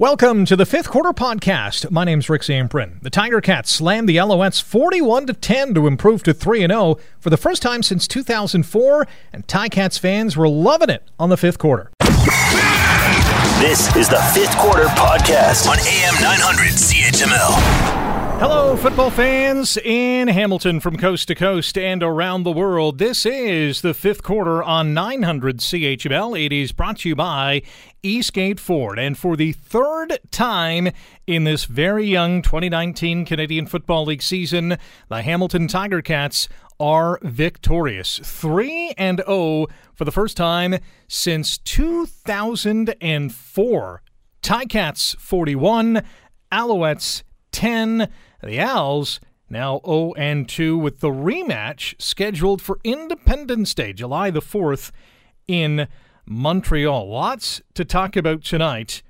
Welcome to the fifth quarter podcast. My name's Rick Zamperin. The Tiger Cats slammed the Alouettes 41 to 10 to improve to 3 0 for the first time since 2004, and Ticats fans were loving it on the fifth quarter. This is the fifth quarter podcast on AM 900 CHML. Hello, football fans in Hamilton from coast to coast and around the world. This is the fifth quarter on 900 CHML. It is brought to you by Eastgate Ford. And for the third time in this very young 2019 Canadian Football League season, the Hamilton Tiger Cats are victorious. 3 and 0 for the first time since 2004. Ticats 41, Alouettes 10. The Owls now 0 and 2 with the rematch scheduled for Independence Day, July the 4th in Montreal. Lots to talk about tonight,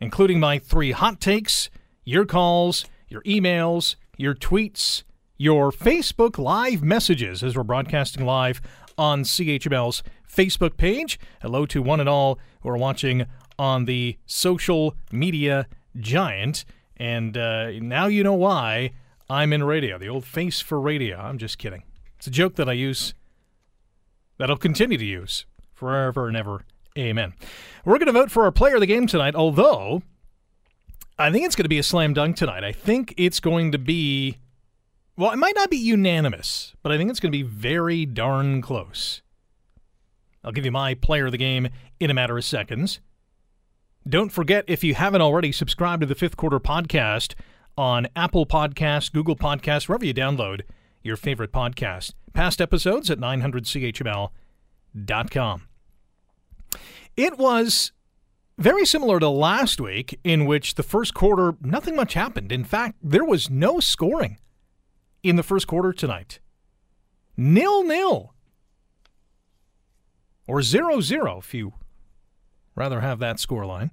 including my three hot takes, your calls, your emails, your tweets, your Facebook live messages as we're broadcasting live on CHML's Facebook page. Hello to one and all who are watching on the social media giant. And uh, now you know why I'm in radio, the old face for radio. I'm just kidding. It's a joke that I use, that I'll continue to use forever and ever. Amen. We're going to vote for our player of the game tonight, although I think it's going to be a slam dunk tonight. I think it's going to be, well, it might not be unanimous, but I think it's going to be very darn close. I'll give you my player of the game in a matter of seconds. Don't forget, if you haven't already, subscribe to the Fifth Quarter Podcast on Apple Podcasts, Google Podcasts, wherever you download your favorite podcast. Past episodes at 900CHML.com. It was very similar to last week, in which the first quarter, nothing much happened. In fact, there was no scoring in the first quarter tonight. Nil nil. Or zero zero, if you rather have that scoreline.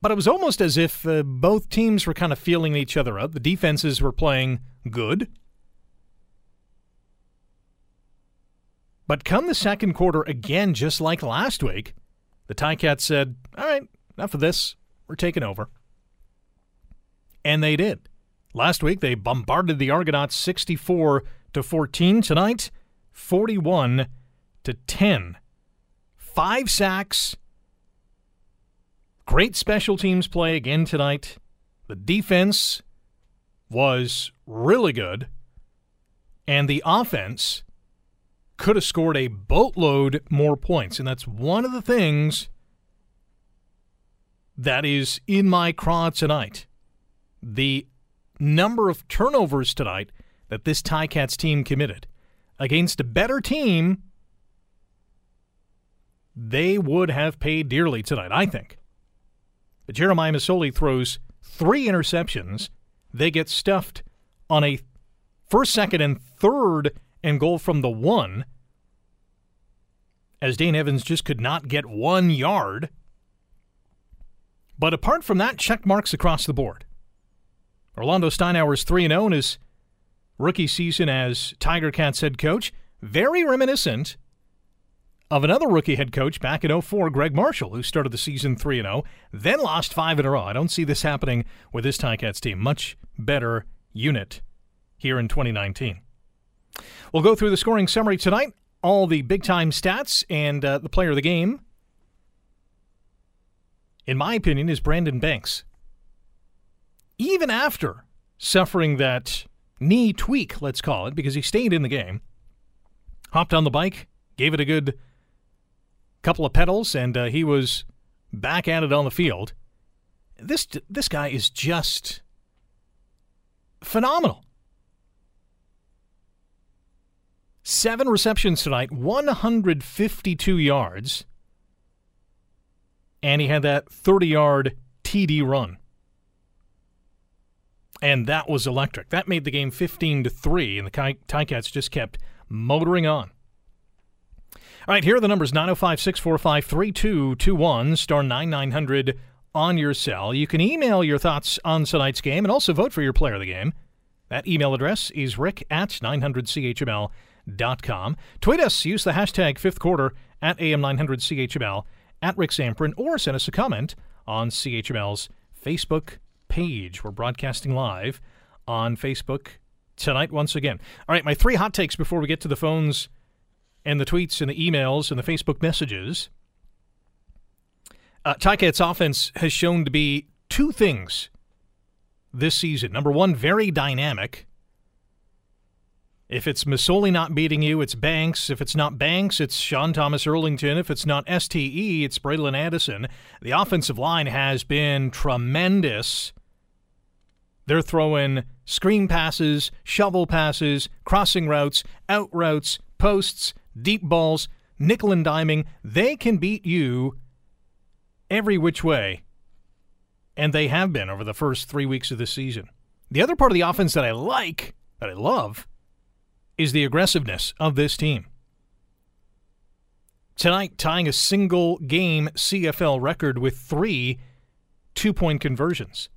But it was almost as if uh, both teams were kind of feeling each other out. The defenses were playing good. But come the second quarter, again, just like last week, the Ticats said, All right, enough of this. We're taking over. And they did. Last week, they bombarded the Argonauts 64 to 14. Tonight, 41 to 10 five sacks. Great special teams play again tonight. The defense was really good. And the offense could have scored a boatload more points. And that's one of the things that is in my craw tonight. The number of turnovers tonight that this Ticats team committed against a better team they would have paid dearly tonight, I think. But Jeremiah Masoli throws three interceptions. They get stuffed on a first, second, and third and goal from the one, as Dane Evans just could not get one yard. But apart from that, check marks across the board. Orlando Steinauer's 3 0 in his rookie season as Tiger Cats head coach. Very reminiscent of another rookie head coach back in 04, Greg Marshall, who started the season 3 0, then lost five in a row. I don't see this happening with this Ticats team. Much better unit here in 2019. We'll go through the scoring summary tonight, all the big time stats, and uh, the player of the game, in my opinion, is Brandon Banks. Even after suffering that knee tweak, let's call it, because he stayed in the game, hopped on the bike, gave it a good couple of pedals, and uh, he was back at it on the field. This this guy is just phenomenal. Seven receptions tonight, 152 yards, and he had that 30 yard TD run. And that was electric. That made the game 15 to 3, and the Ticats just kept motoring on. All right, here are the numbers 905 645 3221, star 9900 on your cell. You can email your thoughts on tonight's game and also vote for your player of the game. That email address is rick at 900chml.com. Tweet us, use the hashtag fifth quarter at AM900CHML, at Rick Zamperin, or send us a comment on CHML's Facebook page. We're broadcasting live on Facebook tonight once again. All right, my three hot takes before we get to the phones and the tweets and the emails and the Facebook messages. Uh, offense has shown to be two things this season. Number one, very dynamic. If it's Masoli not beating you, it's Banks. If it's not Banks, it's Sean Thomas Erlington. If it's not STE, it's Braylon Addison. The offensive line has been tremendous. They're throwing screen passes, shovel passes, crossing routes, out routes, posts, deep balls, nickel and diming. They can beat you every which way. And they have been over the first three weeks of the season. The other part of the offense that I like, that I love, is the aggressiveness of this team. Tonight, tying a single game CFL record with three two point conversions.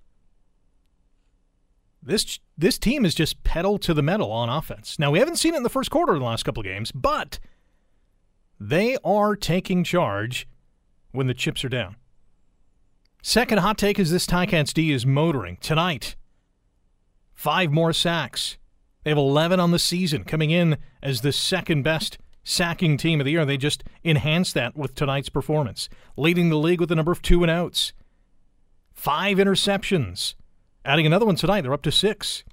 This this team is just pedal to the metal on offense. Now we haven't seen it in the first quarter of the last couple of games, but they are taking charge when the chips are down. Second hot take is this Ticats D is motoring tonight. Five more sacks. They have 11 on the season, coming in as the second best sacking team of the year. They just enhanced that with tonight's performance, leading the league with the number of two and outs. Five interceptions. Adding another one tonight, they're up to six.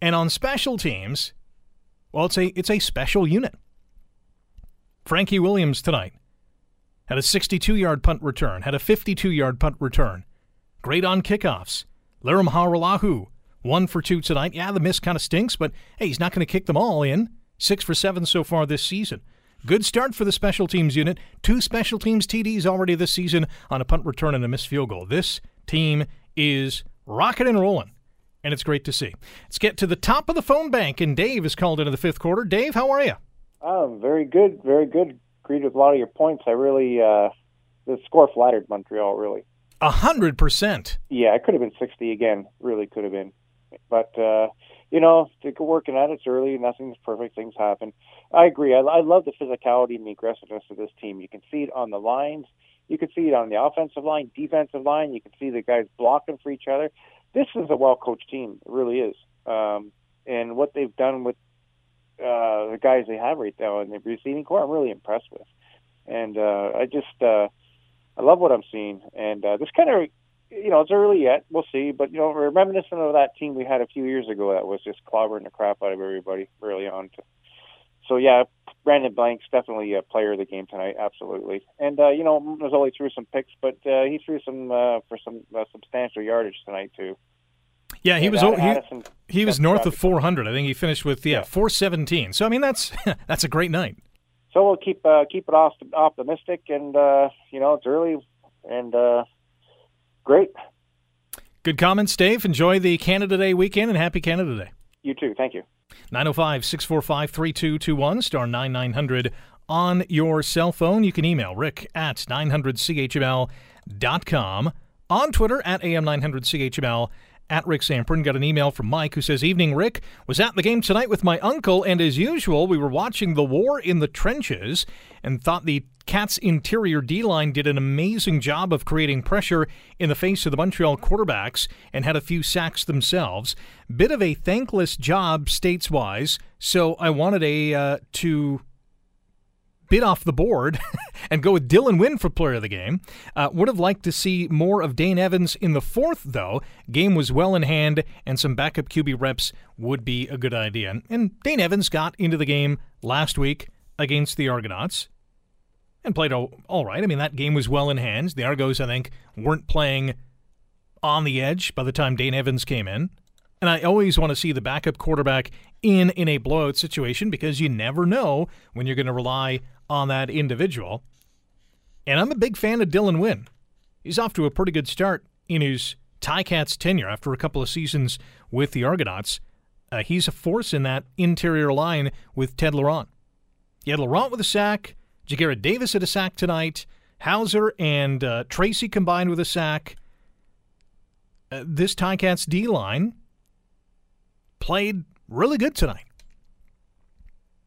And on special teams, well, it's a it's a special unit. Frankie Williams tonight had a 62-yard punt return, had a 52-yard punt return. Great on kickoffs. Lirim Hajrullahu one for two tonight. Yeah, the miss kind of stinks, but hey, he's not going to kick them all in. Six for seven so far this season. Good start for the special teams unit. Two special teams TDs already this season on a punt return and a missed field goal. This team is rocking and rolling, and it's great to see. Let's get to the top of the phone bank, and Dave is called into the fifth quarter. Dave, how are you? Oh, very good, very good. Agreed with a lot of your points. I really, uh, the score flattered Montreal, really. A hundred percent. Yeah, it could have been sixty again. Really could have been. But uh, you know, they're working at it. It's early. Nothing's perfect. Things happen. I agree. I, I love the physicality and the aggressiveness of this team. You can see it on the lines. You can see it on the offensive line, defensive line. You can see the guys blocking for each other. This is a well-coached team. It really is. Um, and what they've done with uh, the guys they have right now in the receiving core, I'm really impressed with. And uh, I just, uh, I love what I'm seeing. And uh, this kind of you know, it's early yet. We'll see. But, you know, we're reminiscent of that team we had a few years ago that was just clobbering the crap out of everybody early on. To, so, yeah, Brandon Banks's definitely a player of the game tonight. Absolutely. And, uh, you know, Masoli threw some picks, but uh, he threw some uh, for some uh, substantial yardage tonight, too. Yeah, he and was he, he was north of 400. I think he finished with yeah, yeah. 417. So I mean that's that's a great night. So we'll keep uh, keep it optimistic, and uh, you know it's early, and uh, Great. Good comments, Dave. Enjoy the Canada Day weekend and happy Canada Day. You too. Thank you. 905 645 3221, star 9900 on your cell phone. You can email rick at 900chml.com. On Twitter at AM900CHML at Rick Zamperin. Got an email from Mike who says, Evening, Rick. Was at the game tonight with my uncle, and as usual, we were watching the war in the trenches and thought the Cats' interior D line did an amazing job of creating pressure in the face of the Montreal quarterbacks and had a few sacks themselves. Bit of a thankless job states wise, so I wanted a uh, to bit off the board and go with Dylan Wynn for player of the game. Uh, would have liked to see more of Dane Evans in the fourth, though. Game was well in hand, and some backup QB reps would be a good idea. And Dane Evans got into the game last week against the Argonauts and played all right. I mean, that game was well in hand. The Argos, I think, weren't playing on the edge by the time Dane Evans came in. And I always want to see the backup quarterback in in a blowout situation because you never know when you're going to rely on that individual. And I'm a big fan of Dylan Wynn. He's off to a pretty good start in his Ticats tenure after a couple of seasons with the Argonauts. Uh, he's a force in that interior line with Ted Laurent. You had Laurent with a sack. Ja'Gared Davis had a sack tonight. Howsare and uh, Tracy combined with a sack. Uh, this Ticats D line played really good tonight.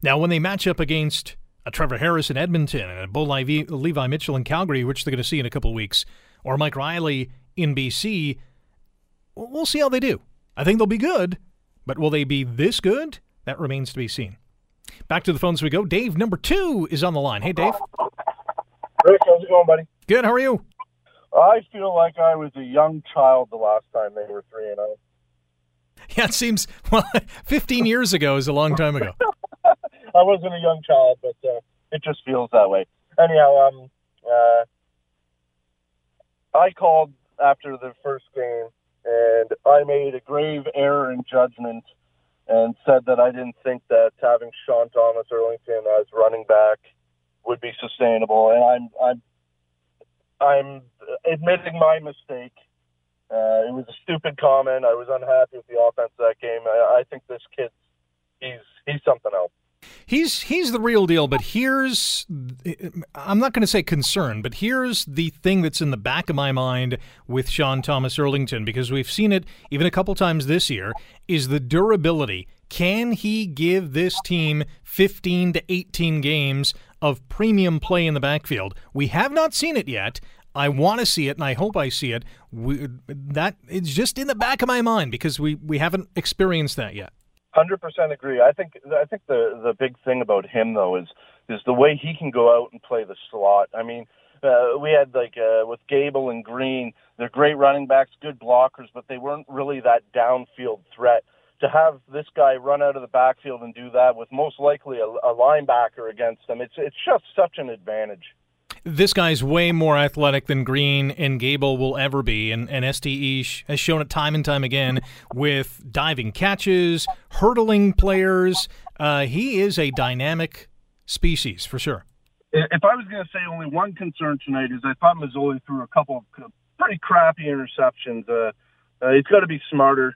Now, when they match up against a Trevor Harris in Edmonton and a Bo Levi, Levi Mitchell in Calgary, which they're going to see in a couple weeks, or Mike Reilly in BC. We'll see how they do. I think they'll be good, but will they be this good? That remains to be seen. Back to the phones we go. Dave, number two, is on the line. Hey, Dave. Rick, how's it going, buddy? Good. How are you? I feel like I was a young child the last time they were 3 and 0. Yeah, it seems, well, 15 years ago is a long time ago. I wasn't a young child, but uh, it just feels that way. Anyhow, um, uh, I called after the first game, and I made a grave error in judgment and said that I didn't think that having Sean Thomas Erlington as running back would be sustainable, and I'm I'm I'm admitting my mistake. Uh, it was a stupid comment. I was unhappy with the offense that game. I, I think this kid, he's he's something else. He's he's the real deal, but here's I'm not going to say concern, but here's the thing that's in the back of my mind with Sean Thomas Erlington because we've seen it even a couple times this year is the durability. Can he give this team 15 to 18 games of premium play in the backfield? We have not seen it yet. I want to see it, and I hope I see it. We, that it's just in the back of my mind because we, we haven't experienced that yet. Hundred percent agree. I think I think the the big thing about him though is is the way he can go out and play the slot. I mean, uh, we had like uh, with Gable and Green, they're great running backs, good blockers, but they weren't really that downfield threat. To have this guy run out of the backfield and do that with most likely a, a linebacker against him, it's it's just such an advantage this guy's way more athletic than Green and Gable will ever be, and, and STE has shown it time and time again with diving catches, hurdling players. Uh, he is a dynamic species for sure. If I was going to say only one concern tonight is I thought Masoli threw a couple of pretty crappy interceptions. Uh, uh, he's got to be smarter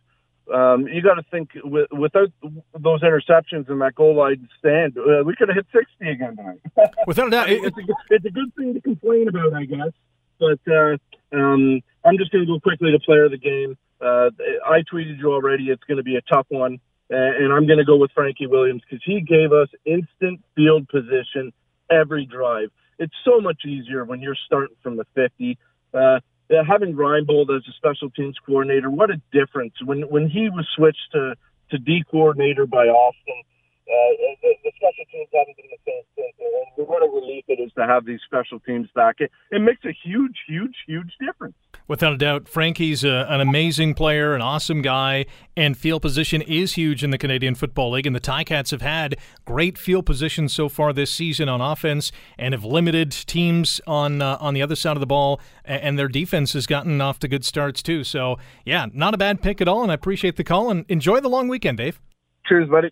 um, you got to think with, without those interceptions and that goal line stand, uh, we could have hit 60 again tonight. without a doubt, it, it's, a, it's, a, good thing to complain about, I guess. But uh, um, I'm just going to go quickly to player of the game. Uh, I tweeted you already. It's going to be a tough one, and I'm going to go with Frankie Williams because he gave us instant field position every drive. It's so much easier when you're starting from the 50. Uh, uh, having Reinebold as a special teams coordinator, what a difference when when he was switched to to D coordinator by Austin. Uh, the, the special teams haven't been the same since, and what a relief it is to have these special teams back. It, it makes a huge, huge, huge difference. Without a doubt, Frankie's a, an amazing player, an awesome guy, and field position is huge in the Canadian Football League. And the Ticats have had great field position so far this season on offense, and have limited teams on uh, on the other side of the ball. And their defense has gotten off to good starts too. So, yeah, not a bad pick at all. And I appreciate the call. And enjoy the long weekend, Dave. Cheers, buddy.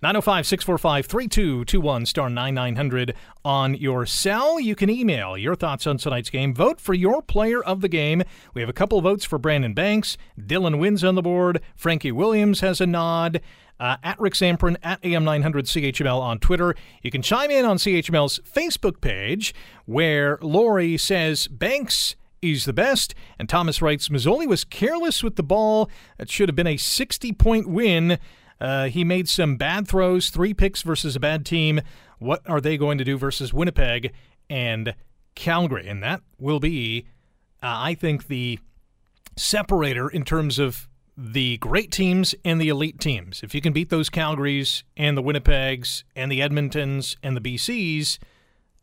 905 645 3221 star 9900 on your cell. You can email your thoughts on tonight's game. Vote for your player of the game. We have a couple votes for Brandon Banks. Dylan Wynn's on the board. Frankie Williams has a nod. Uh, at Rick Zamperin, at AM900CHML on Twitter. You can chime in on CHML's Facebook page where Lori says Banks is the best. And Thomas writes Masoli was careless with the ball. That should have been a 60 point win. Uh, he made some bad throws, three picks versus a bad team. What are they going to do versus Winnipeg and Calgary? And that will be, uh, I think, the separator in terms of the great teams and the elite teams. If you can beat those Calgarys and the Winnipegs and the Edmontons and the BCs,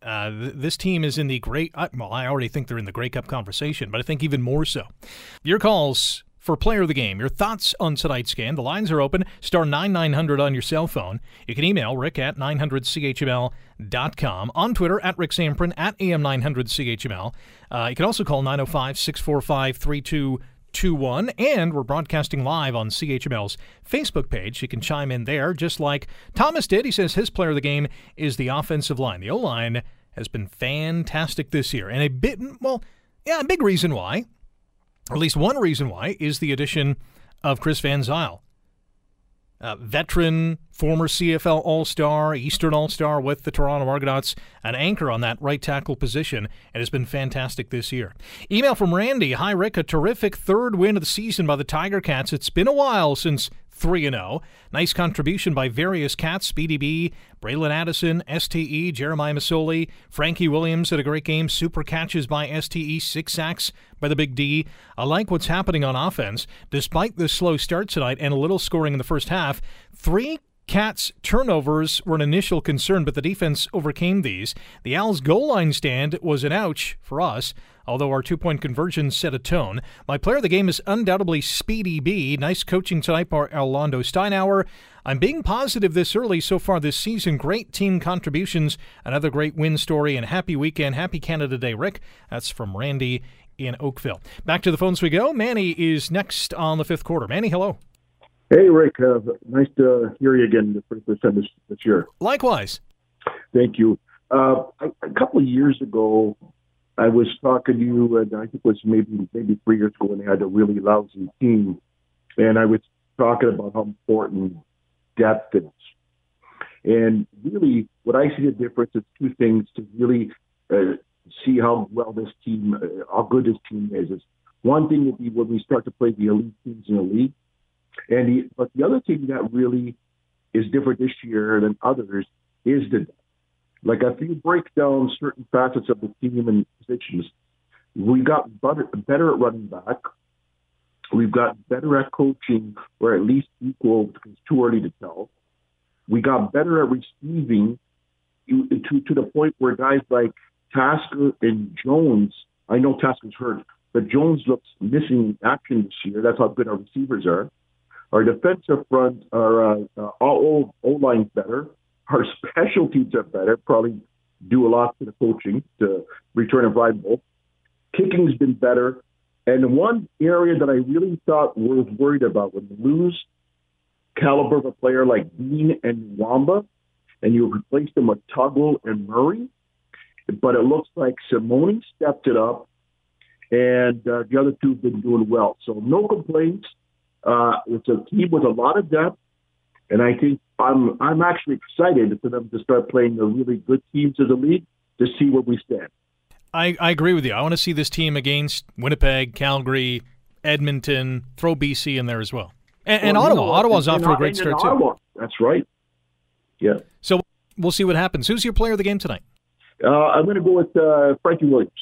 uh, th- this team is in the great. Well, I already think they're in the Grey Cup conversation, but I think even more so. Your calls for player of the game. Your thoughts on tonight's game. The lines are open. Star 9900 on your cell phone. You can email rick at 900chml.com. On Twitter, at Rick Zamperin, at AM900chml. Uh, you can also call 905 645 3221. And we're broadcasting live on CHML's Facebook page. You can chime in there, just like Thomas did. He says his player of the game is the offensive line. The O line has been fantastic this year. And a bit, well, yeah, a big reason why at least one reason why, is the addition of Chris Van Zyl. Uh, veteran, former CFL All Star, Eastern All Star with the Toronto Argonauts, an anchor on that right tackle position, and has been fantastic this year. Email from Randy Hi, Rick. A terrific third win of the season by the Tiger Cats. It's been a while since 3 0. Nice contribution by various cats Speedy B, Braylon Addison, STE, Jeremiah Masoli, Frankie Williams had a great game. Super catches by STE, six sacks by the Big D. I like what's happening on offense. Despite the slow start tonight and a little scoring in the first half, three Cats' turnovers were an initial concern, but the defense overcame these. The Owls' goal line stand was an ouch for us, although our two point conversion set a tone. My player of the game is undoubtedly Speedy B. Nice coaching tonight by Orlando Steinauer. I'm being positive this early so far this season. Great team contributions, another great win story, and happy weekend. Happy Canada Day, Rick. That's from Randy in Oakville. Back to the phones we go. Manny is next on the fifth quarter. Manny, hello. Hey, Rick. Uh, nice to hear you again for the first time this, this year. Likewise. Thank you. Uh, a couple of years ago, I was talking to you, and I think it was maybe maybe three years ago when they had a really lousy team, and I was talking about how important depth is. And really, what I see the difference is two things to really uh, see how well this team, uh, how good this team is. One thing would be when we start to play the elite teams in the league and the, but the other thing that really is different this year than others is the like if you break down certain facets of the team and positions, we got better, better at running back. We've got better at coaching, or at least equal. Because it's too early to tell. We got better at receiving to to the point where guys like Tasker and Jones. I know Tasker's hurt, but Jones looks missing action this year. That's how good our receivers are. Our defensive front, our uh, all O lines better. Our special teams are better. Probably do a lot to the coaching to return a viable. Kicking's been better. And one area that I really thought was worried about when you lose caliber of a player like Dean and Wamba, and you replace them with Tuggle and Murray, but it looks like Simoni stepped it up, and uh, the other two have been doing well. So no complaints. Uh, it's a team with a lot of depth, and I think I'm I'm actually excited for them to start playing the really good teams of the league to see where we stand. I, I agree with you. I want to see this team against Winnipeg, Calgary, Edmonton, throw BC in there as well. And, and well, Ottawa. Know, Ottawa's off to a great start, too. That's right. Yeah. So we'll see what happens. Who's your player of the game tonight? Uh, I'm going to go with uh, Frankie Williams.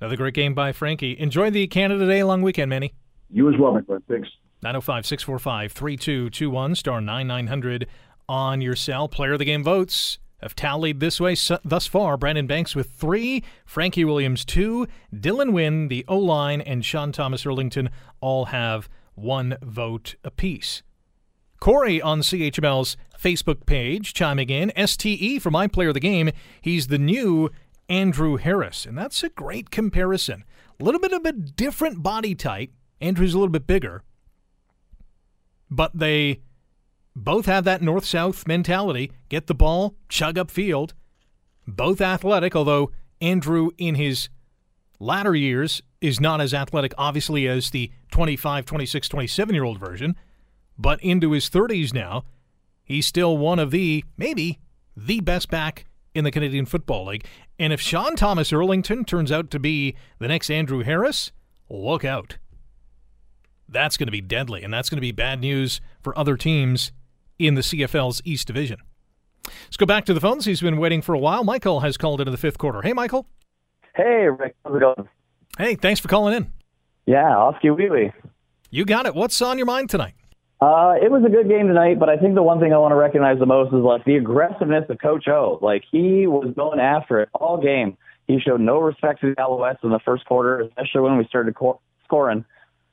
Another great game by Frankie. Enjoy the Canada Day long weekend, Manny. You as well, my friend. Thanks. 905 645 3221, star 9900 on your cell. Player of the game votes have tallied this way thus far. Brandon Banks with three, Frankie Williams two, Dylan Wynn, the O line, and Sean Thomas Erlington all have one vote apiece. Corey on CHML's Facebook page chiming in STE for my player of the game. He's the new Andrew Harris, and that's a great comparison. A little bit of a different body type. Andrew's a little bit bigger, but they both have that north south mentality get the ball, chug up field. Both athletic, although Andrew, in his latter years, is not as athletic, obviously, as the 25, 26, 27 year old version, but into his 30s now, he's still one of the, maybe, the best back in the Canadian Football League. And if Sean Thomas Erlington turns out to be the next Andrew Harris, look out that's going to be deadly, and that's going to be bad news for other teams in the CFL's East Division. Let's go back to the phones. He's been waiting for a while. Michael has called into the fifth quarter. Hey, Michael. Hey, Rick. How's it going? Hey, thanks for calling in. Yeah, Oski Wheelie. You got it. What's on your mind tonight? Uh, it was a good game tonight, but I think the one thing I want to recognize the most is like the aggressiveness of Coach O. Like he was going after it all game. He showed no respect to the Alouettes in the first quarter, especially when we started co- scoring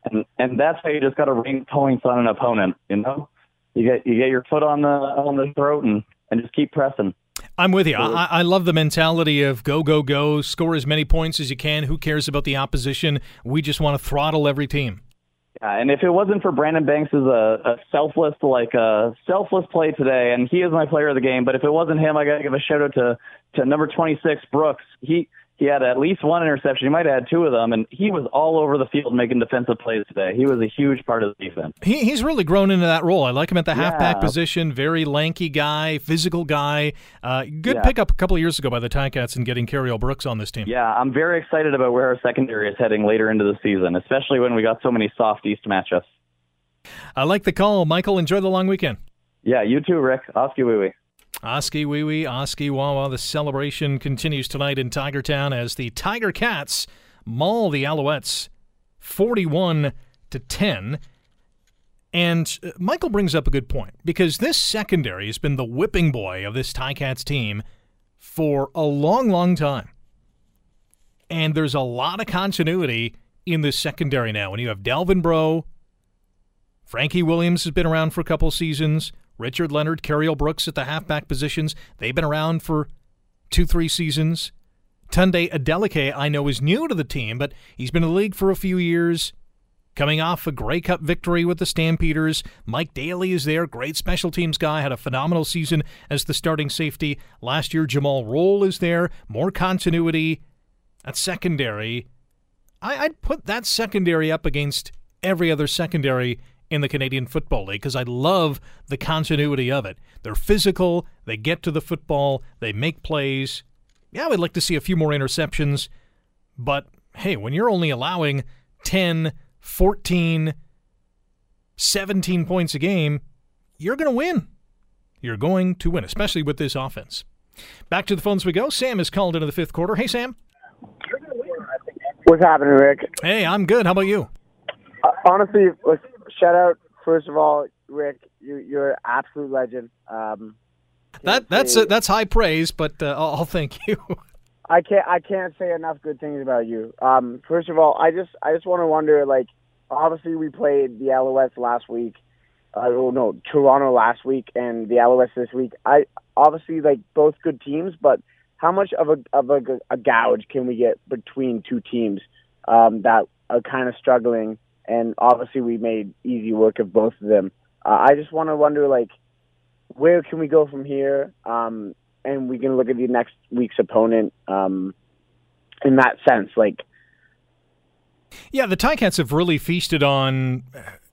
and and that's how you just got to ring points on an opponent. You know, you get you get your foot on the on the throat and and just keep pressing. I'm with you. I, I love the mentality of go, go, go, score as many points as you can. Who cares about the opposition? We just want to throttle every team. Yeah, and if it wasn't for Brandon Banks a, a selfless, like a selfless play today, and he is my player of the game. But if it wasn't him, I got to give a shout out to to number 26 Brooks. He he had at least one interception. He might have had two of them, and he was all over the field making defensive plays today. He was a huge part of the defense. He, he's really grown into that role. I like him at the yeah. halfback position. Very lanky guy, physical guy. Uh, good yeah. pickup a couple of years ago by the Ticats and getting Cariel Brooks on this team. Yeah, I'm very excited about where our secondary is heading later into the season, especially when we got so many soft East matchups. I like the call. Michael, enjoy the long weekend. Yeah, you too, Rick. Oski wee wee. Oski wee wee, Oski Wawa. The celebration continues tonight in Tigertown as the Tiger Cats maul the Alouettes 41 to 10. And uh, Michael brings up a good point because this secondary has been the whipping boy of this Ticats team for a long, long time. And there's a lot of continuity in this secondary now. When you have Delvin Breaux, Frankie Williams has been around for a couple seasons, Richard Leonard, Cariel Brooks at the halfback positions, they've been around for two, three seasons. Tunde Adeleke, I know, is new to the team, but he's been in the league for a few years. Coming off a Grey Cup victory with the Stampeders, Mike Daly is there, great special teams guy, had a phenomenal season as the starting safety. Last year, Jumal Rolle is there, more continuity at secondary. I, would put that secondary up against every other secondary in the Canadian Football League because I love the continuity of it. They're physical, they get to the football, they make plays. Yeah, we'd like to see a few more interceptions, but hey, when you're only allowing 10, 14, 17 points a game, you're going to win. You're going to win, especially with this offense. Back to the phones we go. Sam is called into the fifth quarter. Hey, Sam. What's happening, Rick? Hey, I'm good. How about you? Uh, honestly, shout out first of all, Rick. You, you're an absolute legend. Um, that that's uh, that's high praise, but uh, I'll, I'll thank you. I can't I can't say enough good things about you. Um, first of all, I just I just want to wonder like obviously we played the Alouettes last week. Uh, oh no, Toronto last week and the Alouettes this week. I obviously like both good teams, but how much of a of a, a gouge can we get between two teams um, that are kind of struggling? And obviously we made easy work of both of them. Uh, I just want to wonder like where can we go from here? Um, and we can look at the next week's opponent um, in that sense. Like, yeah, the Ticats have really feasted on.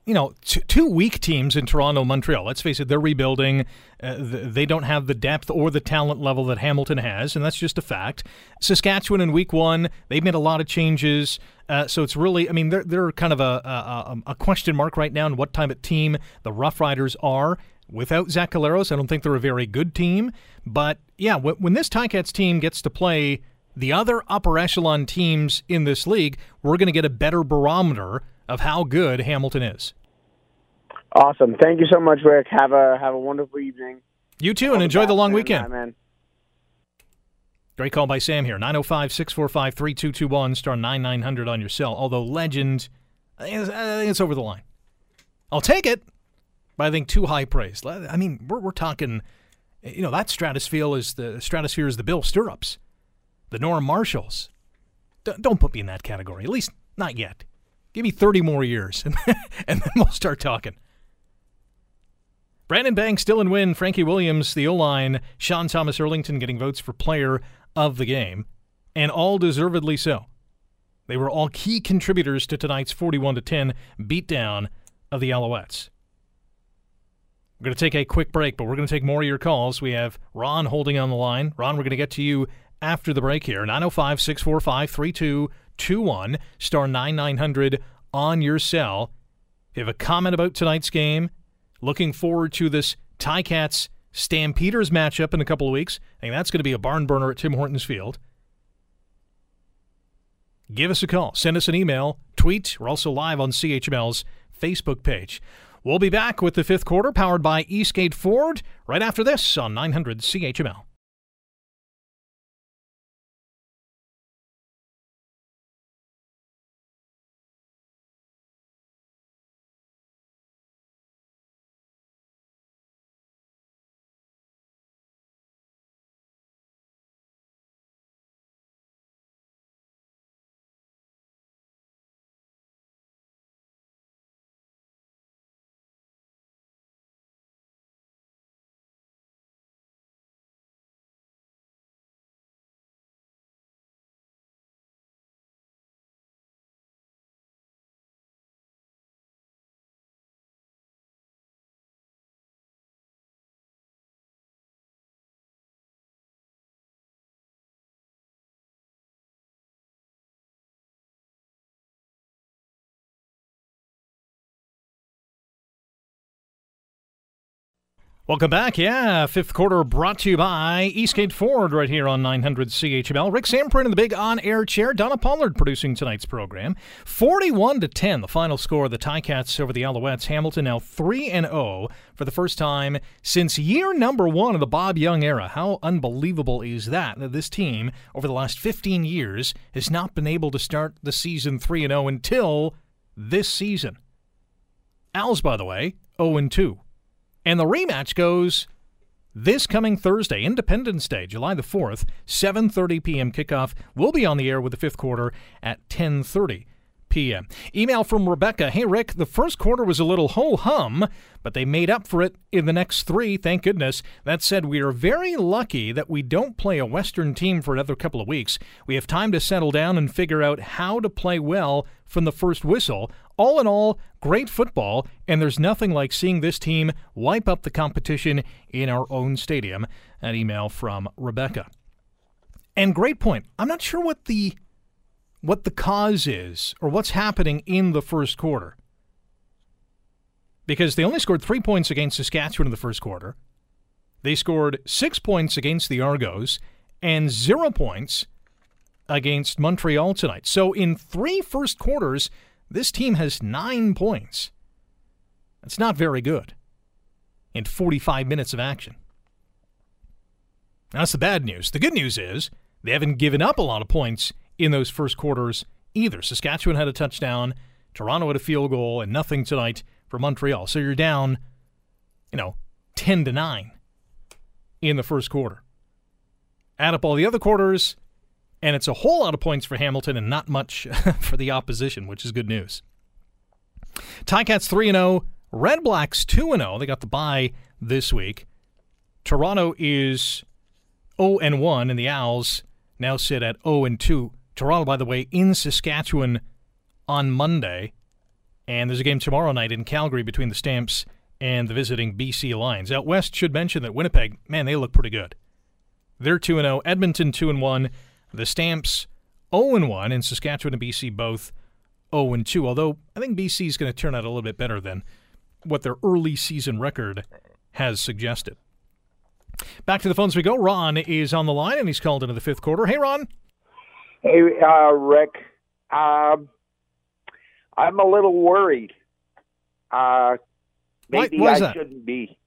You know, t- two weak teams in Toronto, Montreal. Let's face it, they're rebuilding. Uh, they don't have the depth or the talent level that Hamilton has, and that's just a fact. Saskatchewan in week one, they've made a lot of changes. Uh, so it's really, I mean, they're, they're kind of a, a, a question mark right now on what type of team the Rough Riders are. Without Zach Collaros, I don't think they're a very good team. But yeah, when this Ticats team gets to play the other upper echelon teams in this league, we're going to get a better barometer of how good Hamilton is. Awesome. Thank you so much, Rick. Have a have a wonderful evening. You too, and enjoy the long weekend. Man. Great call by Sam here. 905 645 3221, star 9900 on your cell. Although Legend, I think it's over the line. I'll take it but I think too high praise. I mean, we're, we're talking, you know, that stratosphere is the stratosphere is the Bill Stirrups, the Norm Marshalls. D- don't put me in that category, at least not yet. Give me 30 more years, and, and then we'll start talking. Brandon Banks, Dylan Wynn, Frankie Williams, the O line, Sean Thomas Erlington getting votes for player of the game, and all deservedly so. They were all key contributors to tonight's 41 10 beatdown of the Alouettes. We're going to take a quick break, but we're going to take more of your calls. We have Ron holding on the line. Ron, we're going to get to you after the break here. 905 645 3221, star 9900 on your cell. If you have a comment about tonight's game, looking forward to this Ticats Stampeders matchup in a couple of weeks. I think that's going to be a barn burner at Tim Hortons Field. Give us a call. Send us an email. Tweet. We're also live on CHML's Facebook page. We'll be back with the fifth quarter powered by Eastgate Ford right after this on 900 CHML. Welcome back. Yeah, fifth quarter brought to you by Eastgate Ford right here on 900 CHML. Rick Zamperin in the big on-air chair. Donna Pollard producing tonight's program. 41 to 10, the final score of the Ticats over the Alouettes. Hamilton now 3 and 0 for the first time since year number 1 of the Bob Young era. How unbelievable is that that this team over the last 15 years has not been able to start the season 3 and 0 until this season. Owls by the way, 0 and 2. And the rematch goes this coming Thursday, Independence Day, July the 4th, 7:30 p.m. kickoff. We'll be on the air with the fifth quarter at 10:30 p.m. Email from Rebecca. Hey Rick, the first quarter was a little ho hum, but they made up for it in the next three, thank goodness. That said, we are very lucky that we don't play a Western team for another couple of weeks. We have time to settle down and figure out how to play well from the first whistle. All in all, great football, and there's nothing like seeing this team wipe up the competition in our own stadium. An email from Rebecca. And great point. I'm not sure what the what the cause is or what's happening in the first quarter. Because they only scored three points against Saskatchewan in the first quarter. They scored six points against the Argos and zero points against Montreal tonight. So in three first quarters, this team has nine points. That's not very good in 45 minutes of action. That's the bad news. The good news is they haven't given up a lot of points in those first quarters either. Saskatchewan had a touchdown, Toronto had a field goal, and nothing tonight for Montreal. So you're down, you know, 10 to 9 in the first quarter. Add up all the other quarters, and it's a whole lot of points for Hamilton and not much for the opposition, which is good news. Ticats 3 0, Red Blacks 2 0. They got the bye this week. Toronto is 0 and 1, and the Owls now sit at 0 and 2. Toronto, by the way, in Saskatchewan on Monday, and there's a game tomorrow night in Calgary between the Stamps and the visiting BC Lions. Out west, should mention that Winnipeg, man, they look pretty good. They're 2 0, Edmonton 2 1, the Stamps 0 1, and Saskatchewan and BC both 0 2. Although I think BC is going to turn out a little bit better than what their early season record has suggested. Back to the phones we go. Ron is on the line, and he's called into the fifth quarter. Hey, Ron. Hey, uh, Rick. Um, I'm a little worried. Uh, maybe I that? shouldn't be.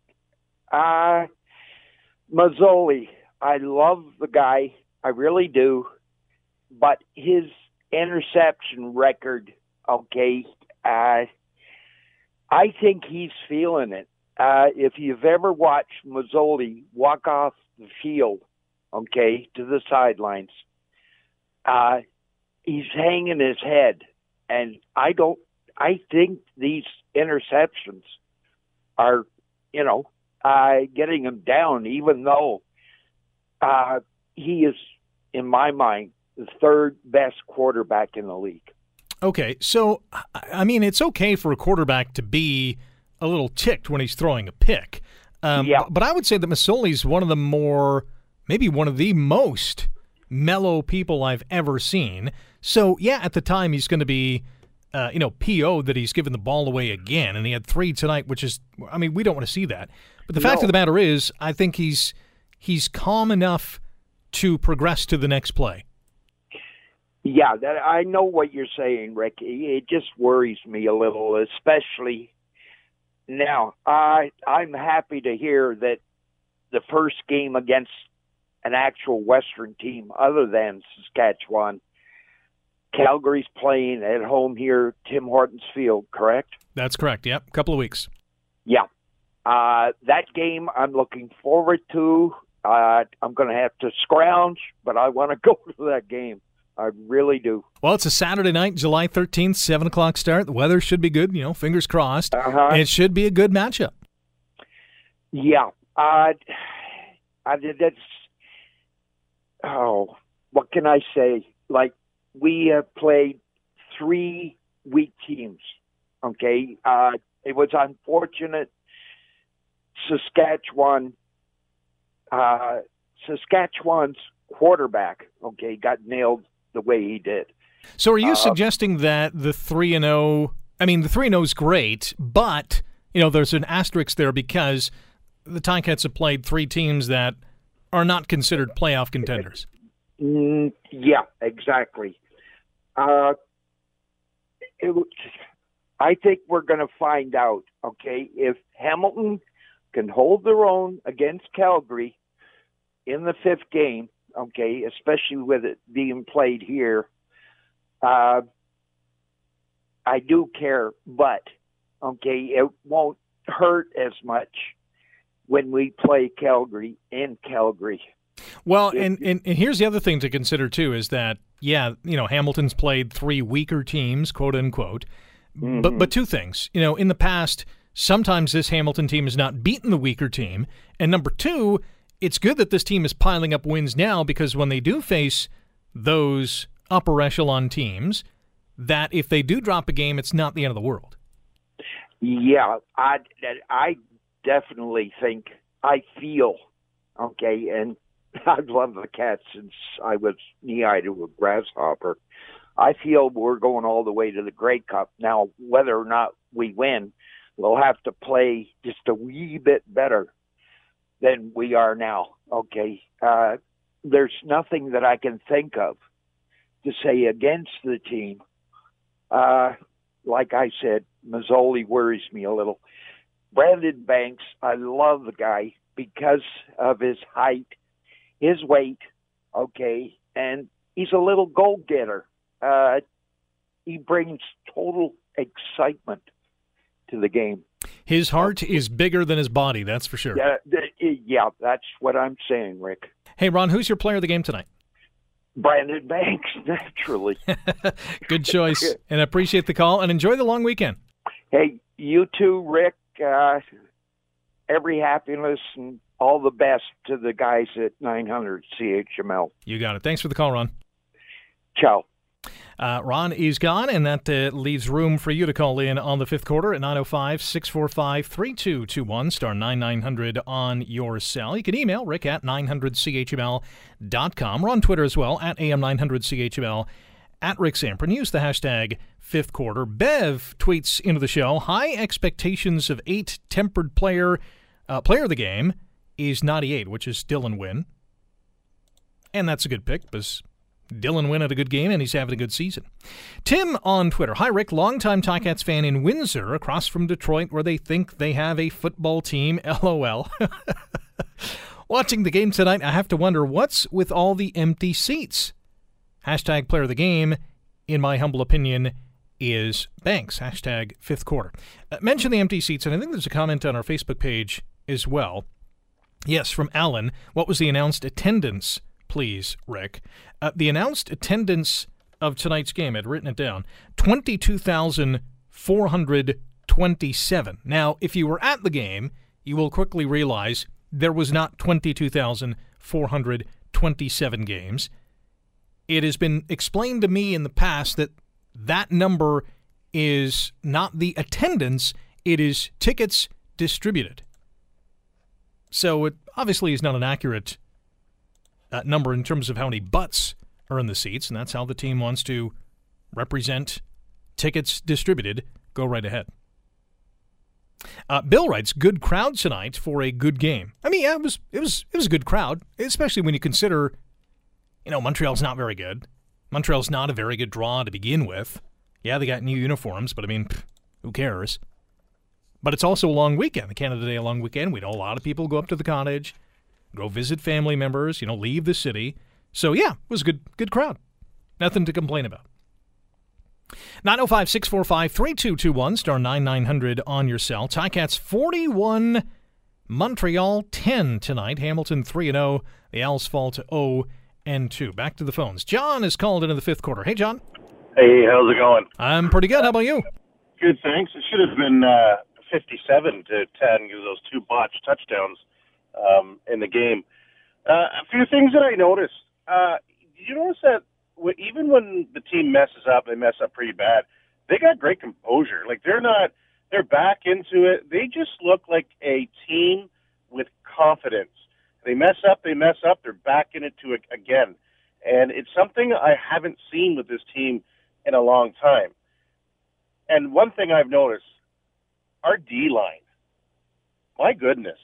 Uh, Masoli. I love the guy. I really do. But his interception record, okay, uh, I think he's feeling it. Uh, if you've ever watched Masoli walk off the field, okay, to the sidelines, uh, he's hanging his head, and I don't. I think these interceptions are, you know, uh, getting him down, even though uh, he is, in my mind, the third best quarterback in the league. Okay, so I- mean, it's okay for a quarterback to be a little ticked when he's throwing a pick. Um, Yeah. But I would say that Masoli's one of the more, maybe one of the most mellow people I've ever seen. So yeah, at the time he's going to be, uh, you know, PO that he's given the ball away again, and he had three tonight, which is, I mean, we don't want to see that. But the fact of the matter is, I think he's he's calm enough to progress to the next play. Yeah, that I know what you're saying, Rick. It just worries me a little, especially now. I I'm happy to hear that the first game against an actual Western team other than Saskatchewan, Calgary's playing at home here, Tim Hortons Field, correct? That's correct. Yep, A couple of weeks. Yeah. Uh, that game I'm looking forward to. Uh, I'm going to have to scrounge, but I want to go to that game. I really do. Well, it's a Saturday night, July 13th, 7 o'clock start. The weather should be good, you know, fingers crossed. Uh-huh. It should be a good matchup. Yeah. Uh, I did that's oh, what can I say? Like we have played three weak teams. Okay. Uh, it was unfortunate. Saskatchewan, uh, Saskatchewan's quarterback, okay, got nailed the way he did. So are you Uh, suggesting that the 3 and 0, I mean, the 3 and 0 is great, but, you know, there's an asterisk there because the Ticats have played three teams that are not considered playoff contenders. Mm, yeah, exactly. Uh, it, I think we're going to find out, okay, if Hamilton can hold their own against Calgary in the fifth game, okay, especially with it being played here. Uh, I do care, but okay, it won't hurt as much when we play Calgary in Calgary. Well, and, and, and here's the other thing to consider too is that yeah, you know, Hamilton's played three weaker teams, quote unquote. Mm-hmm. But but two things, you know, in the past, sometimes this Hamilton team has not beaten the weaker team, and number two, it's good that this team is piling up wins now because when they do face those upper echelon teams, that if they do drop a game, it's not the end of the world. Yeah, I I definitely think I feel okay, and I've loved the Cats since I was knee high to a grasshopper. I feel we're going all the way to the Grey Cup now. Whether or not we win, we'll have to play just a wee bit better than we are now. Okay, uh, there's nothing that I can think of to say against the team. Uh, like I said, Masoli worries me a little. Brandon Banks, I love the guy because of his height, his weight, okay, and he's a little goal getter. Uh, he brings total excitement to the game. His heart is bigger than his body, that's for sure. Yeah, yeah, that's what I'm saying, Rick. Hey, Ron, who's your player of the game tonight? Brandon Banks, naturally. Good choice, and I appreciate the call, and enjoy the long weekend. Hey, you too, Rick. Uh, every happiness and all the best to the guys at 900 CHML. You got it. Thanks for the call, Ron. Ciao. Uh, Ron is gone, and that uh, leaves room for you to call in on the fifth quarter at 905 645 3221, star 9900 on your cell. You can email rick at 900CHML.com. We're on Twitter as well, at AM900CHML, at Rick Zamperin. Use the hashtag fifth quarter. Bev tweets into the show high expectations of eight tempered player, uh, player of the game is 98, which is Dylan Wynn. And that's a good pick because Dylan Wynn had a good game and he's having a good season. Tim on Twitter. Hi, Rick. Longtime Ticats fan in Windsor, across from Detroit, where they think they have a football team. LOL. Watching the game tonight, I have to wonder what's with all the empty seats. Hashtag player of the game, in my humble opinion, is Banks. Hashtag fifth quarter. Uh, mention the empty seats, and I think there's a comment on our Facebook page as well. Yes, from Alan. What was the announced attendance please, Rick. Uh, the announced attendance of tonight's game, I'd written it down 22,427. Now, if you were at the game, you will quickly realize there was not 22,427 games. It has been explained to me in the past that that number is not the attendance, it is tickets distributed. So it obviously is not an accurate uh, number in terms of how many butts are in the seats, and that's how the team wants to represent tickets distributed. Go right ahead. Uh, Bill writes, "Good crowd tonight for a good game." I mean, yeah, it was it was it was a good crowd, especially when you consider, you know, Montreal's not very good. Montreal's not a very good draw to begin with. Yeah, they got new uniforms, but I mean, pff, who cares? But it's also a long weekend, the Canada Day long weekend. We know a lot of people go up to the cottage go visit family members, you know, leave the city. So yeah, it was a good good crowd. Nothing to complain about. 905 645 3221, star 9900 on your cell. Ticats 41, Montreal 10 tonight. Hamilton 3 0. The Owls fall to 0 and 2. Back to the phones. John is called into the fifth quarter. Hey, John. Hey, how's it going? I'm pretty good. How about you? Good, thanks. It should have been uh, 57 to 10 because those two botched touchdowns um, in the game. Uh, a few things that I noticed. Uh, did you notice that even when the team messes up, they mess up pretty bad. They got great composure. Like they're not, they're back into it. They just look like a team with confidence. They mess up, they mess up. They're back in it to again, and it's something I haven't seen with this team in a long time. And one thing I've noticed, our D line. My goodness,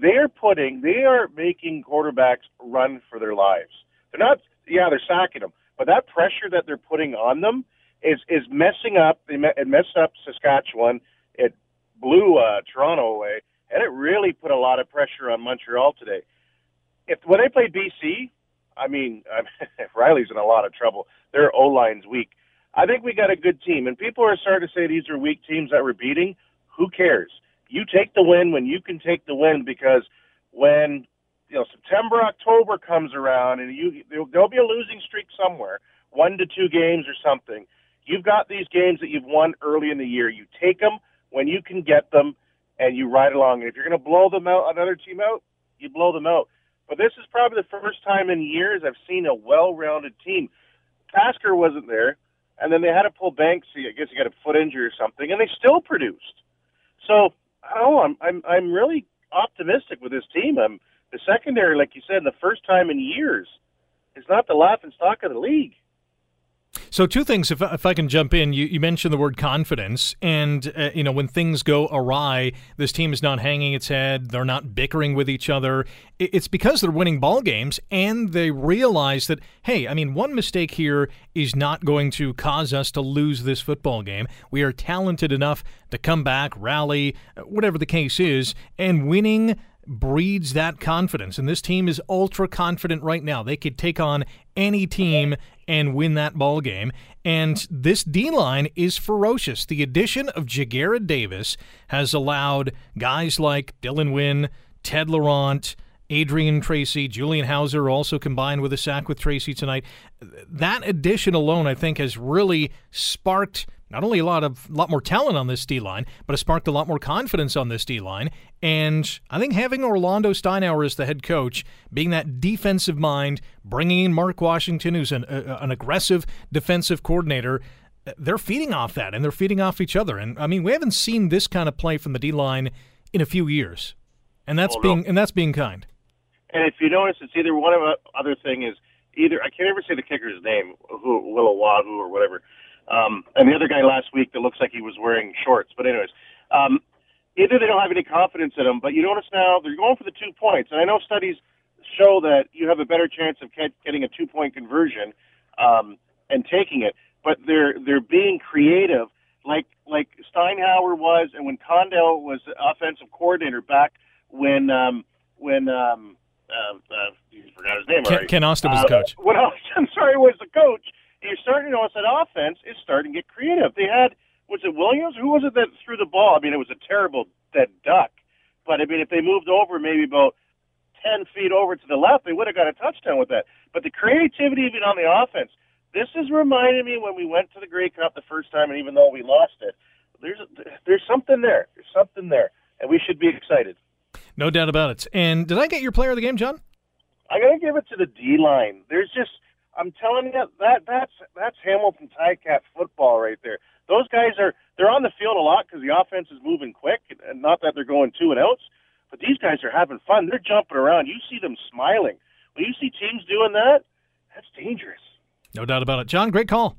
they are putting, they are making quarterbacks run for their lives. They're not, yeah, they're sacking them, but that pressure that they're putting on them is is messing up. It messed up Saskatchewan. It blew uh, Toronto away, and it really put a lot of pressure on Montreal today. If when they played BC, I mean, Reilly's in a lot of trouble. Their O line's weak. I think we got a good team, and people are starting to say these are weak teams that we're beating. Who cares? You take the win when you can take the win because when you know September, October comes around, and you there'll be a losing streak somewhere, one to two games or something. You've got these games that you've won early in the year. You take them when you can get them, and you ride along. And if you're going to blow them out, another team out, you blow them out. But this is probably the first time in years I've seen a well-rounded team. Tasker wasn't there and then they had to pull Banksy. I guess he got a foot injury or something, and they still produced. So, oh, I'm I'm I'm really optimistic with this team. I'm the secondary, like you said, the first time in years, is not the laughing stock of the league. So, two things, if, if I can jump in, you, you mentioned the word confidence. And, uh, you know, when things go awry, this team is not hanging its head. They're not bickering with each other. It's because they're winning ball games and they realize that, hey, I mean, one mistake here is not going to cause us to lose this football game. We are talented enough to come back, rally, uh, whatever the case is, and winning breeds that confidence. And this team is ultra confident right now. They could take on any team and win that ball game. And this D line is ferocious. The addition of Ja'Gared Davis has allowed guys like Dylan Wynn, Ted Laurent, Adrian Tracy, Julian Howsare also combined with a sack with Tracy tonight. That addition alone, I think, has really sparked not only a lot of lot more talent on this D line, but it sparked a lot more confidence on this D line. And I think having Orlando Steinauer as the head coach, being that defensive mind, bringing in Mark Washington, who's an, uh, an aggressive defensive coordinator, they're feeding off that and they're feeding off each other. And I mean, we haven't seen this kind of play from the D line in a few years, and that's oh, being and that's being kind. And if you notice, it's either one of the other thing is either I can't ever say the kicker's name, who Willawadu or whatever um, and the other guy last week that looks like he was wearing shorts. But anyways, um, either they don't have any confidence in him, but you notice now they're going for the two points. And I know studies show that you have a better chance of getting a two point conversion um, and taking it. But they're they're being creative, like like Steinauer was, and when Condell was offensive coordinator back when um, when um, uh, uh, forgot his name Ken, already. Kent Austin was uh, the coach. When I'm sorry, was the coach you're starting to notice that offense is starting to get creative. They had was it Williams? Who was it that threw the ball? I mean, it was a terrible dead duck. But I mean, if they moved over maybe about ten feet over to the left, they would have got a touchdown with that. But the creativity even on the offense, this is reminding me when we went to the Grey Cup the first time, and even though we lost it, there's there's something there. There's something there, and we should be excited. No doubt about it. And did I get your player of the game, John? I got to give it to the D line. There's just I'm telling you that that's that's Hamilton Ticat football right there. Those guys are they're on the field a lot because the offense is moving quick, and not that they're going two and outs, but these guys are having fun. They're jumping around. You see them smiling. When you see teams doing that, that's dangerous. No doubt about it. John, great call.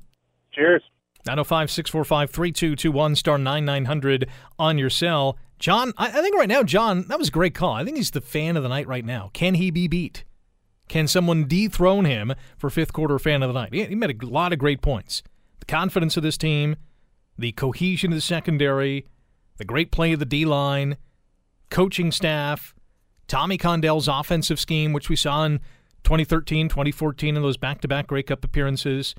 Cheers. 905 645 3221 star 9900 on your cell. John, I, I think right now, John, that was a great call. I think he's the fan of the night right now. Can he be beat? Can someone dethrone him for fifth quarter fan of the night? He made a lot of great points. The confidence of this team, the cohesion of the secondary, the great play of the D line, coaching staff, Tommy Condell's offensive scheme, which we saw in 2013, 2014 in those back to back Grey Cup appearances.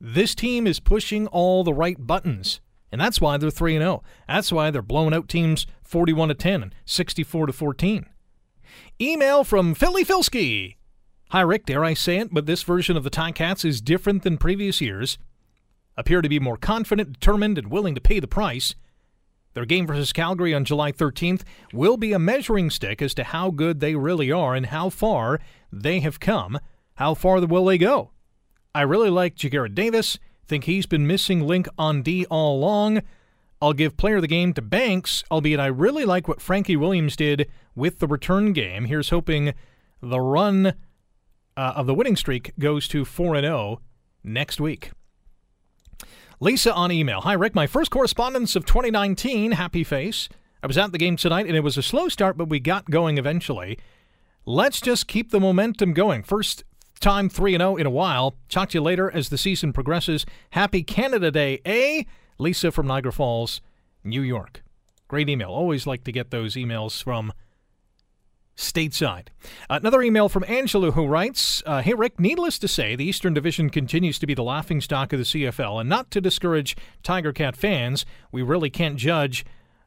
This team is pushing all the right buttons, and that's why they're 3 0. That's why they're blowing out teams 41 to 10 and 64 to 14. Email from Philly Filski. Hi, Rick. Dare I say it, but this version of the Ticats is different than previous years. Appear to be more confident, determined, and willing to pay the price. Their game versus Calgary on July 13th will be a measuring stick as to how good they really are and how far they have come. How far will they go? I really like Ja'Gared Davis. Think he's been missing link on D all along. I'll give player of the game to Banks, albeit I really like what Frankie Williams did with the return game. Here's hoping the run uh, of the winning streak goes to 4 0 next week. Lisa on email Hi, Rick. My first correspondence of 2019, happy face. I was at the game tonight, and it was a slow start, but we got going eventually. Let's just keep the momentum going. First time 3 0 in a while. Talk to you later as the season progresses. Happy Canada Day, A. Lisa from Niagara Falls, New York. Great email. Always like to get those emails from stateside. Another email from Angela who writes uh, Hey, Rick, needless to say, the Eastern Division continues to be the laughing stock of the CFL, and not to discourage Tiger Cat fans, we really can't judge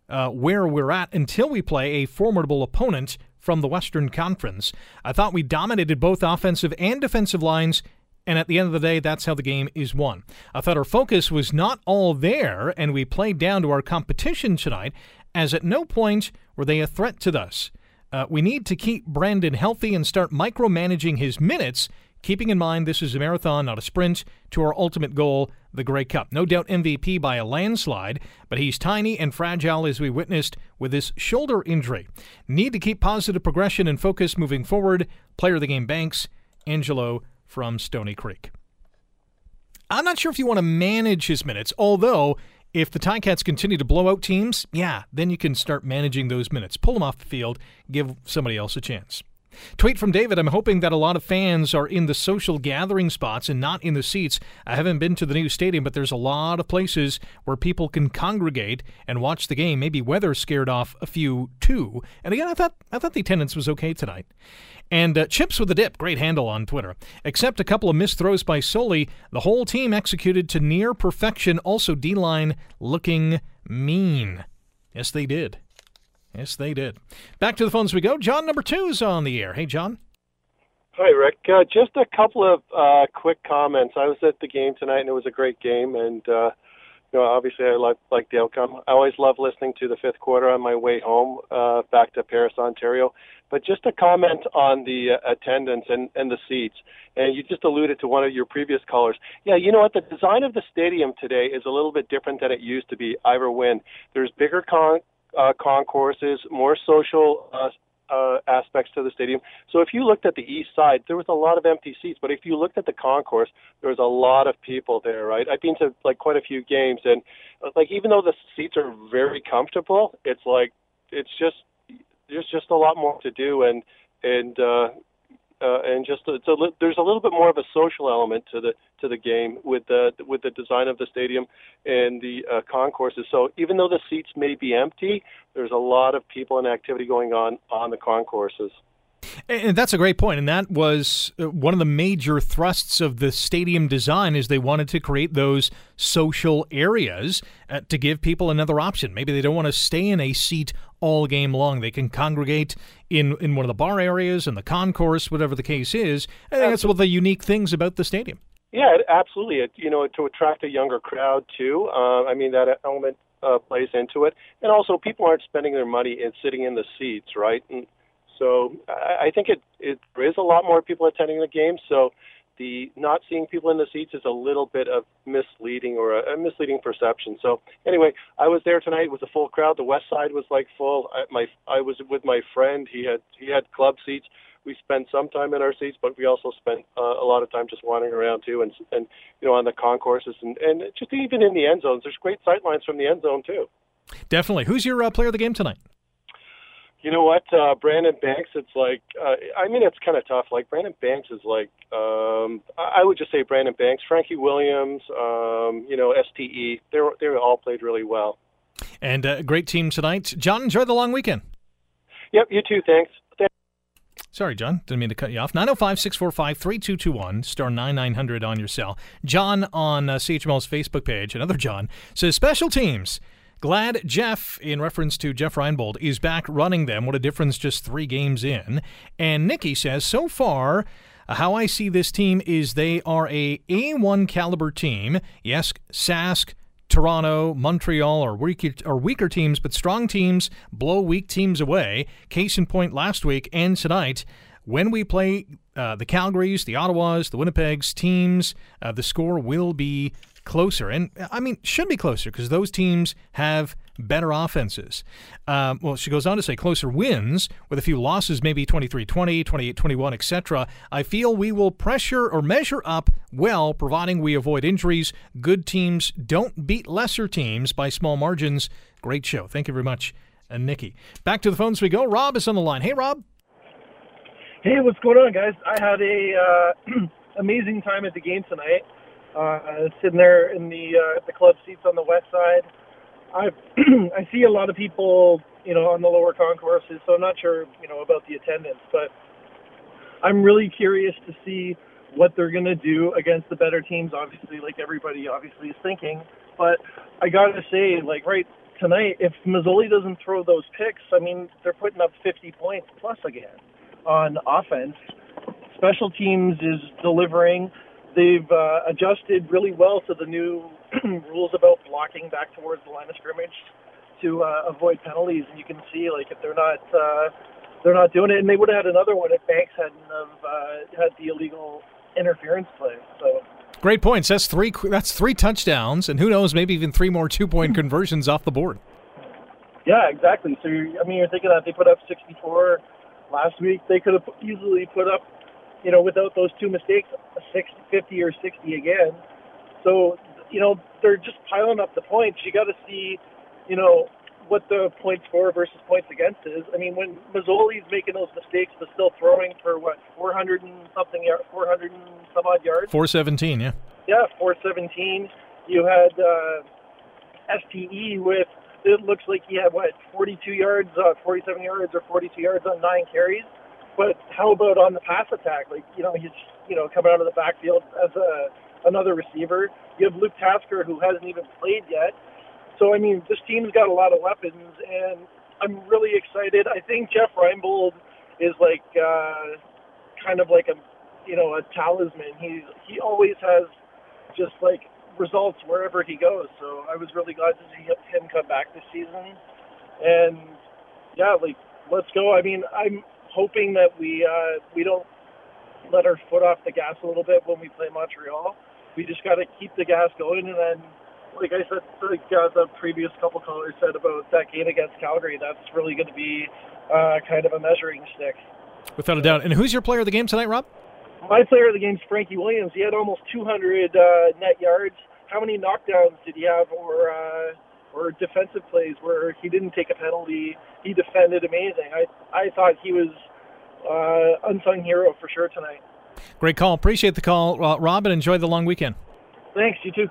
uh, where we're at until we play a formidable opponent from the Western Conference. I thought we dominated both offensive and defensive lines. And at the end of the day, that's how the game is won. I thought our focus was not all there, and we played down to our competition tonight, as at no point were they a threat to us. Uh, we need to keep Brandon healthy and start micromanaging his minutes, keeping in mind this is a marathon, not a sprint, to our ultimate goal, the Grey Cup. No doubt MVP by a landslide, but he's tiny and fragile as we witnessed with this shoulder injury. Need to keep positive progression and focus moving forward. Player of the game Banks, Angelo from Stoney Creek. I'm not sure if you want to manage his minutes, although if the Ticats continue to blow out teams, yeah, then you can start managing those minutes. Pull them off the field, give somebody else a chance. Tweet from David I'm hoping that a lot of fans are in the social gathering spots and not in the seats. I haven't been to the new stadium, but there's a lot of places where people can congregate and watch the game. Maybe weather scared off a few too. And again, I thought I thought the attendance was okay tonight. And uh, Chips with a Dip, great handle on Twitter. Except a couple of missed throws by Soli, the whole team executed to near perfection. Also, D line looking mean. Yes, they did. Yes, they did. Back to the phones we go. John number two is on the air. Hey, John. Hi, Rick. Uh, just a couple of uh, quick comments. I was at the game tonight, and it was a great game. And uh, you know, obviously, I like like the outcome. I always love listening to the fifth quarter on my way home uh, back to Paris, Ontario. But just a comment on the uh, attendance and, and the seats. And you just alluded to one of your previous callers. Yeah, you know what? The design of the stadium today is a little bit different than it used to be. Ivor Wynn. There's bigger con- uh, concourses, more social uh, uh, aspects to the stadium. So if you looked at the east side, there was a lot of empty seats. But if you looked at the concourse, there was a lot of people there, right? I've been to like quite a few games, and uh, like even though the seats are very comfortable, it's like it's just there's just a lot more to do, and and uh, uh, and just it's a, there's a little bit more of a social element to the to the game with the with the design of the stadium and the uh, concourses. So even though the seats may be empty, there's a lot of people and activity going on on the concourses. And that's a great point. And that was uh, one of the major thrusts of the stadium design is they wanted to create those social areas uh, to give people another option. Maybe they don't want to stay in a seat all game long. They can congregate in, in one of the bar areas, in the concourse, whatever the case is. I think that's one of the unique things about the stadium. Yeah, absolutely. It, you know, to attract a younger crowd too. Uh, I mean, that element uh, plays into it, and also people aren't spending their money in sitting in the seats, right? And so I, I think it it there is a lot more people attending the game. So the not seeing people in the seats is a little bit of misleading or a, a misleading perception. So anyway, I was there tonight with a full crowd. The west side was like full. I, my I was with my friend. He had he had club seats. We spent some time in our seats, but we also spent uh, a lot of time just wandering around too, and and you know on the concourses and and just even in the end zones. There's great sight lines from the end zone too. Definitely. Who's your uh, player of the game tonight? You know what, uh, Brandon Banks? It's like, uh, I mean, it's kind of tough. Like Brandon Banks is like, um, I would just say Brandon Banks, Frankie Williams, um, you know, STE. They were, they all played really well. And a uh, great team tonight. John, enjoy the long weekend. Yep, you too. Thanks. Thanks. Sorry, John. Didn't mean to cut you off. 905 645 3221, star 9900 on your cell. John on uh, CHML's Facebook page, another John, says special teams. Glad Jeff, in reference to Jeff Reinebold, is back running them. What a difference just three games in. And Nikki says, so far, how I see this team is they are a A1 caliber team. Yes, Sask, Toronto, Montreal are weaker, are weaker teams, but strong teams blow weak teams away. Case in point last week and tonight. When we play uh, the Calgarys, the Ottawas, the Winnipegs teams, uh, the score will be closer. And I mean, should be closer because those teams have better offenses. Um, well, she goes on to say closer wins with a few losses, maybe 23 20, 28 21, etc. I feel we will pressure or measure up well, providing we avoid injuries. Good teams don't beat lesser teams by small margins. Great show. Thank you very much, and Nikki. Back to the phones we go. Rob is on the line. Hey, Rob. Hey, what's going on, guys? I had a uh, amazing time at the game tonight. Uh, sitting there in the uh, the club seats on the west side. I I see a lot of people, you know, on the lower concourses, so I'm not sure, you know, about the attendance, but I'm really curious to see what they're going to do against the better teams. Obviously, like everybody obviously is thinking, but I got to say, like right tonight, if Masoli doesn't throw those picks, I mean, they're putting up 50 points plus again on offense. Special teams is delivering. They've uh, adjusted really well to the new rules about blocking back towards the line of scrimmage to uh, avoid penalties, and you can see like if they're not uh, they're not doing it, and they would have had another one if Banks hadn't have uh, had the illegal interference play. So Great points. That's three. That's three touchdowns, and who knows, maybe even three more two-point conversions off the board. Yeah, exactly. So you're, I mean, you're thinking that they put up 64 last week. They could have easily put up, you know, without those two mistakes, a 60, 50 or 60 again. So you know, they're just piling up the points. You got to see, you know, what the points for versus points against is. I mean, when Masoli's making those mistakes, but still throwing for what 400 and something, 400 and some odd yards. 417, yeah. Yeah, 417. You had uh, STE with it looks like he had what 42 yards, uh, 47 yards, or 42 yards on nine carries. But how about on the pass attack? Like you know, he's you know coming out of the backfield as a another receiver. You have Luke Tasker, who hasn't even played yet. So, I mean, this team's got a lot of weapons, and I'm really excited. I think Jeff Reinebold is like uh, kind of like a, you know, a talisman. He's he always has just like results wherever he goes. So I was really glad to see him come back this season. And yeah, like let's go. I mean, I'm hoping that we uh, we don't let our foot off the gas a little bit when we play Montreal we just got to keep the gas going. And then, like I said, like uh, the previous couple callers said about that game against Calgary, that's really going to be uh, kind of a measuring stick. Without a doubt. And who's your player of the game tonight, Rob? My player of the game is Frankie Williams. He had almost 200 uh, net yards. How many knockdowns did he have, or uh, or defensive plays where he didn't take a penalty? He defended amazing. I I thought he was uh, unsung hero for sure tonight. Great call. Appreciate the call, uh, Rob, and enjoy the long weekend. Thanks. You too.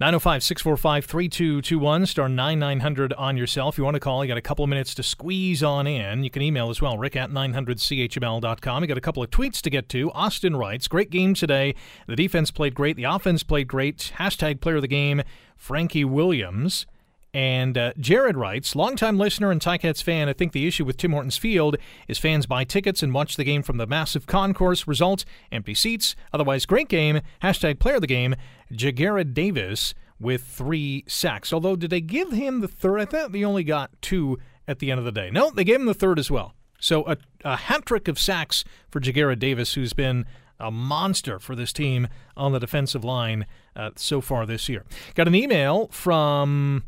905 645 3221, star 9900 on yourself. If you want to call, you got a couple of minutes to squeeze on in. You can email as well, rick at 900chml.com. You got a couple of tweets to get to. Austin writes, Great game today. The defense played great. The offense played great. Hashtag player of the game, Frankie Williams. And uh, Jared writes, longtime listener and Ticats fan, I think the issue with Tim Hortons Field is fans buy tickets and watch the game from the massive concourse. Result, empty seats. Otherwise, great game. Hashtag player of the game, Ja'Gared Davis with three sacks. Although, did they give him the third? I thought they only got two at the end of the day. No, they gave him the third as well. So a, a hat trick of sacks for Ja'Gared Davis, who's been a monster for this team on the defensive line uh, so far this year. Got an email from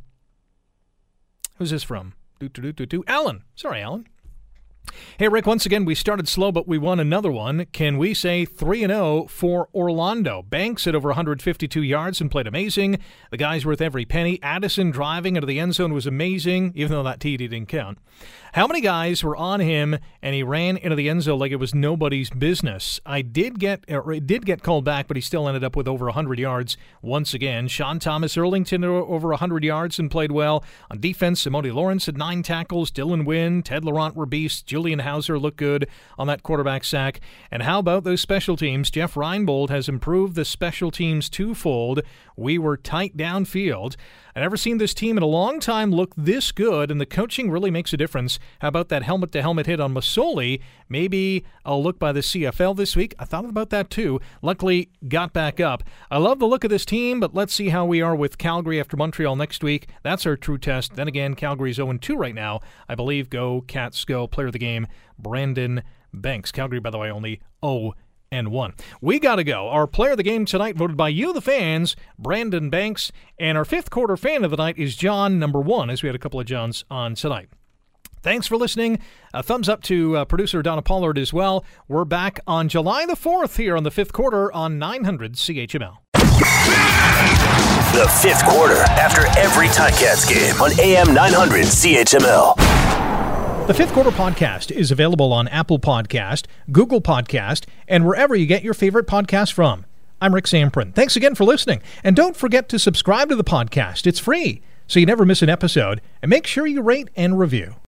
Who's this from? Do, do, do, do, Alan. Sorry, Alan. Hey, Rick, once again, we started slow, but we won another one. Can we say 3 0 for Orlando? Banks at over 152 yards and played amazing. The guy's worth every penny. Addison driving into the end zone was amazing, even though that TD didn't count. How many guys were on him and he ran into the end zone like it was nobody's business? I did get er, did get called back, but he still ended up with over 100 yards once again. Sean Thomas Erlington over 100 yards and played well. On defense, Simoni Lawrence had nine tackles. Dylan Wynn, Ted Laurent were beasts. Julian Howsare looked good on that quarterback sack. And how about those special teams? Jeff Reinebold has improved the special teams twofold. We were tight downfield. I've never seen this team in a long time look this good, and the coaching really makes a difference. How about that helmet to helmet hit on Masoli? Maybe I'll look by the CFL this week. I thought about that too. Luckily, got back up. I love the look of this team, but let's see how we are with Calgary after Montreal next week. That's our true test. Then again, Calgary's 0 2 right now. I believe go, Cats go. Player of the game, Brandon Banks. Calgary, by the way, only 0 and one. We got to go. Our player of the game tonight, voted by you, the fans, Brandon Banks, and our fifth quarter fan of the night is John, number one, as we had a couple of Johns on tonight. Thanks for listening. A thumbs up to uh, producer Donna Pollard as well. We're back on July the 4th here on the fifth quarter on 900 CHML. The fifth quarter after every Ticats game on AM 900 CHML. The Fifth Quarter Podcast is available on Apple Podcast, Google Podcast, and wherever you get your favorite podcast from. I'm Rick Zamperin. Thanks again for listening. And don't forget to subscribe to the podcast. It's free, so you never miss an episode. And make sure you rate and review.